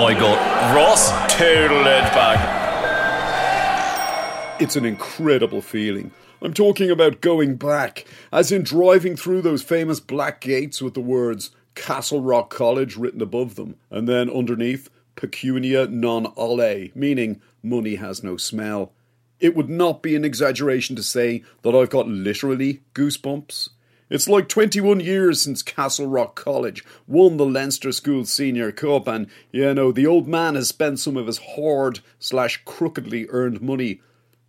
My god. Ross it back. It's an incredible feeling. I'm talking about going back, as in driving through those famous black gates with the words Castle Rock College written above them, and then underneath, pecunia non olet, meaning money has no smell. It would not be an exaggeration to say that I've got literally goosebumps. It's like 21 years since Castle Rock College won the Leinster School Senior Cup, and, you know, the old man has spent some of his hard slash crookedly earned money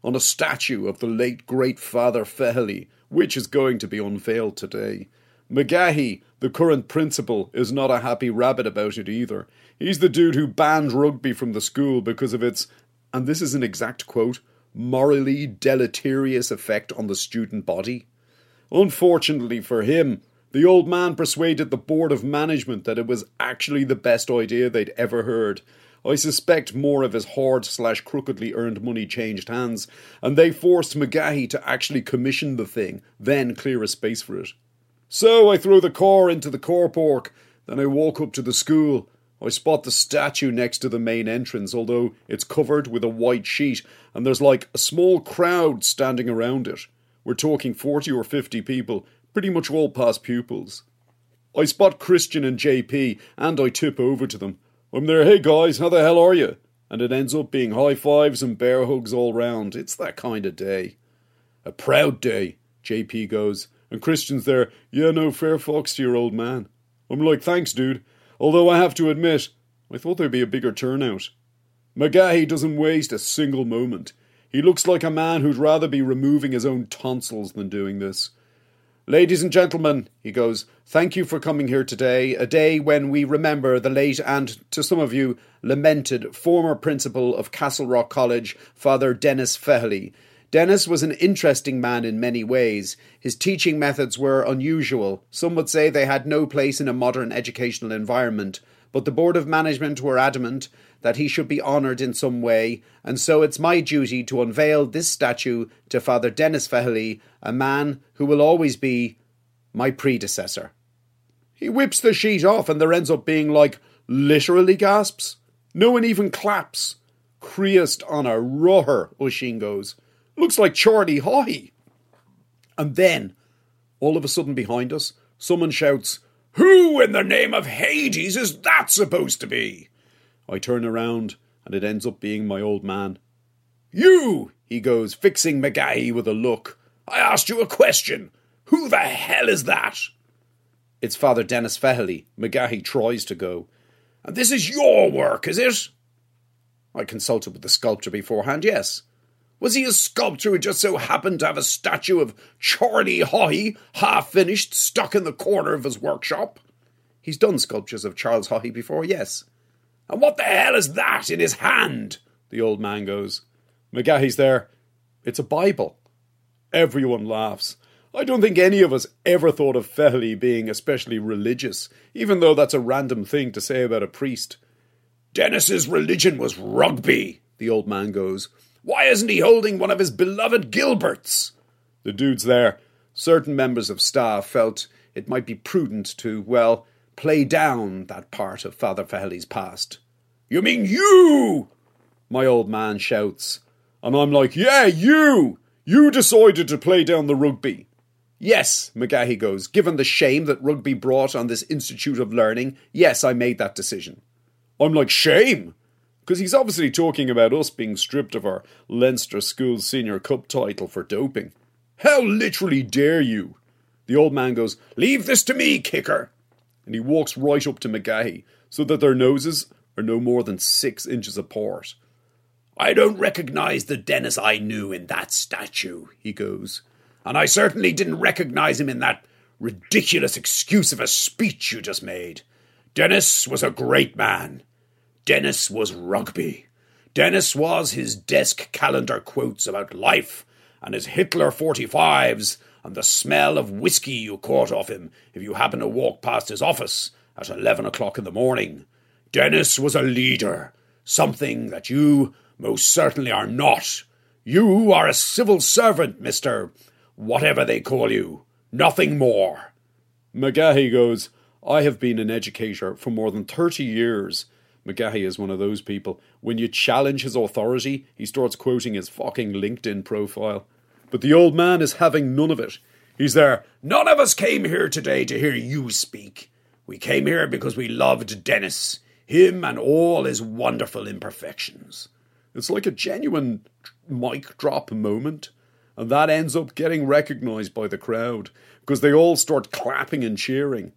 on a statue of the late great Father Feherty, which is going to be unveiled today. McGahey, the current principal, is not a happy rabbit about it either. He's the dude who banned rugby from the school because of its, and this is an exact quote, morally deleterious effect on the student body. Unfortunately for him, the old man persuaded the board of management that it was actually the best idea they'd ever heard. I suspect more of his hard slash crookedly earned money changed hands, and they forced McGahey to actually commission the thing, then clear a space for it. So I throw the car into the car park, then I walk up to the school. I spot the statue next to the main entrance, although it's covered with a white sheet, and there's like a small crowd standing around it. We're talking 40 or 50 people, pretty much all past pupils. I spot Christian and JP, and I tip over to them. I'm there, hey guys, how the hell are you? And it ends up being high fives and bear hugs all round. It's that kind of day. A proud day, JP goes. And Christian's there, yeah, no, fair fox to your old man. I'm like, thanks, dude. Although I have to admit, I thought there'd be a bigger turnout. McGahey doesn't waste a single moment. He looks like a man who'd rather be removing his own tonsils than doing this. Ladies and gentlemen, he goes, thank you for coming here today, a day when we remember the late and, to some of you, lamented former principal of Castle Rock College, Father Denis Feherty. Denis was an interesting man in many ways. His teaching methods were unusual. Some would say they had no place in a modern educational environment, but the Board of Management were adamant that he should be honoured in some way, and so it's my duty to unveil this statue to Father Denis Feherty, a man who will always be my predecessor. He whips the sheet off, and there ends up being like literally gasps. No one even claps. Creast on a roher, Oisín goes. Looks like Charlie Haughey. And then, all of a sudden behind us, someone shouts, Who in the name of Hades is that supposed to be? I turn around, and it ends up being my old man. You, he goes, fixing McGahey with a look. I asked you a question. Who the hell is that? It's Father Denis Feherty. McGahey tries to go. And this is your work, is it? I consulted with the sculptor beforehand, yes. Was he a sculptor who just so happened to have a statue of Charlie Haughey, half finished, stuck in the corner of his workshop? He's done sculptures of Charles Haughey before, yes. And what the hell is that in his hand? The old man goes. McGahey's there. It's a Bible. Everyone laughs. I don't think any of us ever thought of Feherty being especially religious, even though that's a random thing to say about a priest. Denis's religion was rugby, the old man goes. Why isn't he holding one of his beloved Gilberts? The dude's there. Certain members of staff felt it might be prudent to, well, play down that part of Father Feherty's past. You mean you? My old man shouts. And I'm like, yeah, you! You decided to play down the rugby. Yes, McGahey goes, given the shame that rugby brought on this Institute of Learning, yes, I made that decision. I'm like, shame? Because he's obviously talking about us being stripped of our Leinster School Senior Cup title for doping. How literally dare you? The old man goes, Leave this to me, kicker and he walks right up to McGahey so that their noses are no more than six inches apart. I don't recognise the Denis I knew in that statue, he goes. and I certainly didn't recognize him in that ridiculous excuse of a speech you just made. Denis was a great man. Denis was rugby. Denis was his desk calendar quotes about life and his Hitler 45s and the smell of whiskey you caught off him if you happened to walk past his office at 11 o'clock in the morning. Denis was a leader, something that you most certainly are not. You are a civil servant, Mr. Whatever they call you. Nothing more. McGahey goes, I have been an educator for more than 30 years. McGahey is one of those people. When you challenge his authority, he starts quoting his fucking LinkedIn profile. But the old man is having none of it. He's there. None of us came here today to hear you speak. We came here because we loved Denis, him and all his wonderful imperfections. It's like a genuine mic drop moment. And that ends up getting recognised by the crowd because they all start clapping and cheering.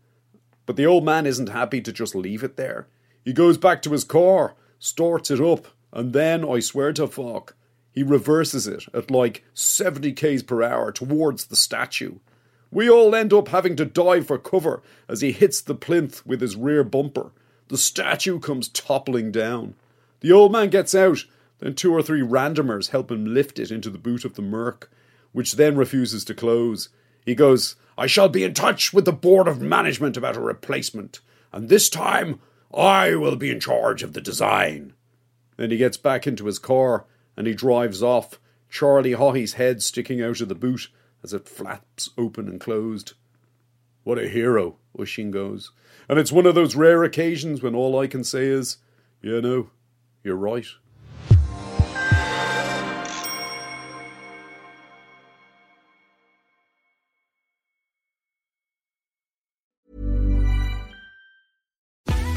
But the old man isn't happy to just leave it there. He goes back to his car, starts it up, and then, I swear to fuck, he reverses it at like 70 k's per hour towards the statue. We all end up having to dive for cover as he hits the plinth with his rear bumper. The statue comes toppling down. The old man gets out, then two or three randomers help him lift it into the boot of the Merc, which then refuses to close. He goes, I shall be in touch with the board of management about a replacement, and this time I will be in charge of the design. Then he gets back into his car and he drives off, Charlie Haughey's head sticking out of the boot as it flaps open and closed. What a hero, Oisin goes. And it's one of those rare occasions when all I can say is, you know, you're right.